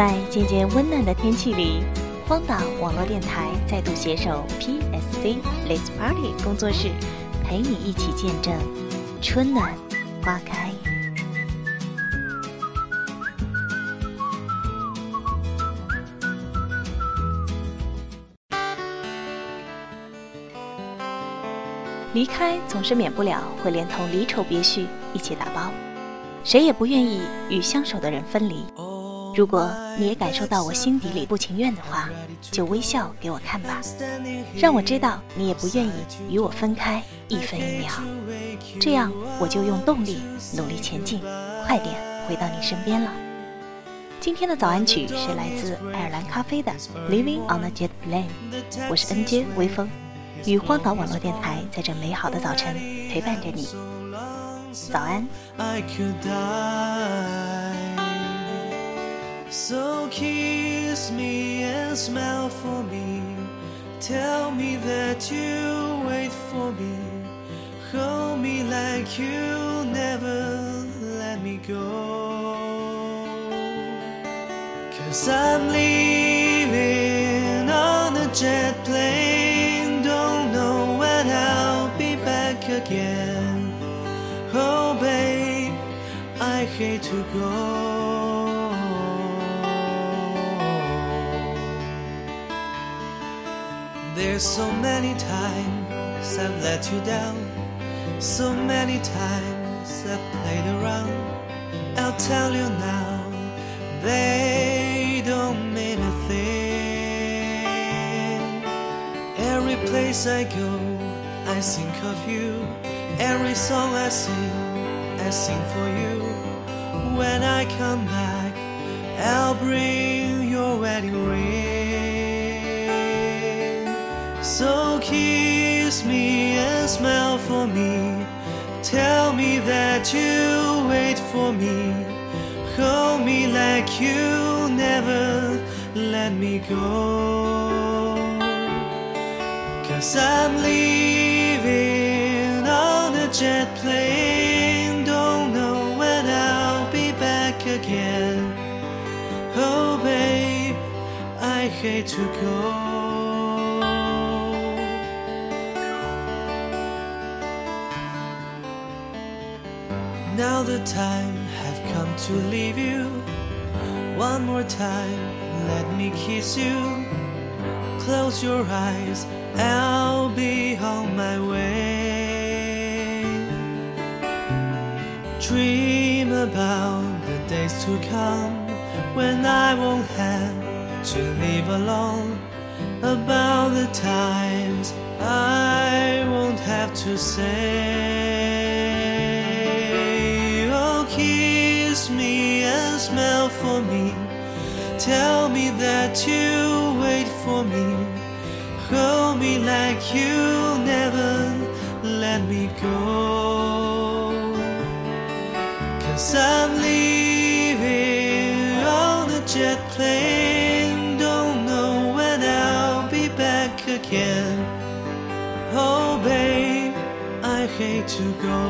在渐渐温暖的天气里，荒岛网络电台再度携手 PSC Let's Party 工作室，陪你一起见证春暖花开。离开总是免不了会连同离愁别绪一起打包，谁也不愿意与相守的人分离。如果你也感受到我心底里不情愿的话，就微笑给我看吧，让我知道你也不愿意与我分开一分一秒。这样我就用动力努力前进，快点回到你身边了。今天的早安曲是来自爱尔兰咖啡的《Living on a Jet Plane》，我是 NJ 微风。与荒岛网络电台在这美好的早晨陪伴着你，早安。So kiss me and smile for me. Tell me that you wait for me. Hold me like you never let me go. Cause I'm leaving on a jet plane Don't know when I'll be back again. Oh, babe, I hate to go. There's so many times I've let you down, so many times I've played around. I'll tell you now, they don't mean a thing. Every place I go I think of you. Every song I sing, I sing for you. When I come back, I'll bring your wedding ring. So kiss me and smile for me. Tell me that you wait for me. Hold me like you never let me go. Cause I'm leaving on a jet plane. Don't know when I'll be back again. Oh, babe, I hate to go. Now the time have come to leave you. One more time, let me kiss you. Close your eyes I'll be on my way. Dream about the days to come when I won't have to live alone. About the times I won't have to say, Tell me that you wait for me hold me like you'll never let me go. Cause I'm leaving on a jet plane, don't know when I'll be back again. Oh, babe, I hate to go.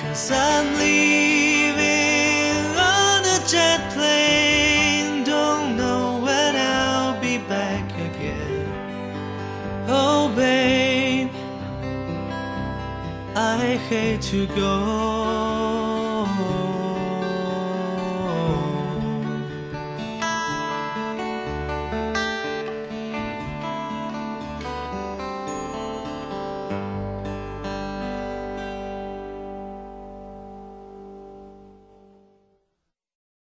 Cause I'm leaving babe, I hate to go.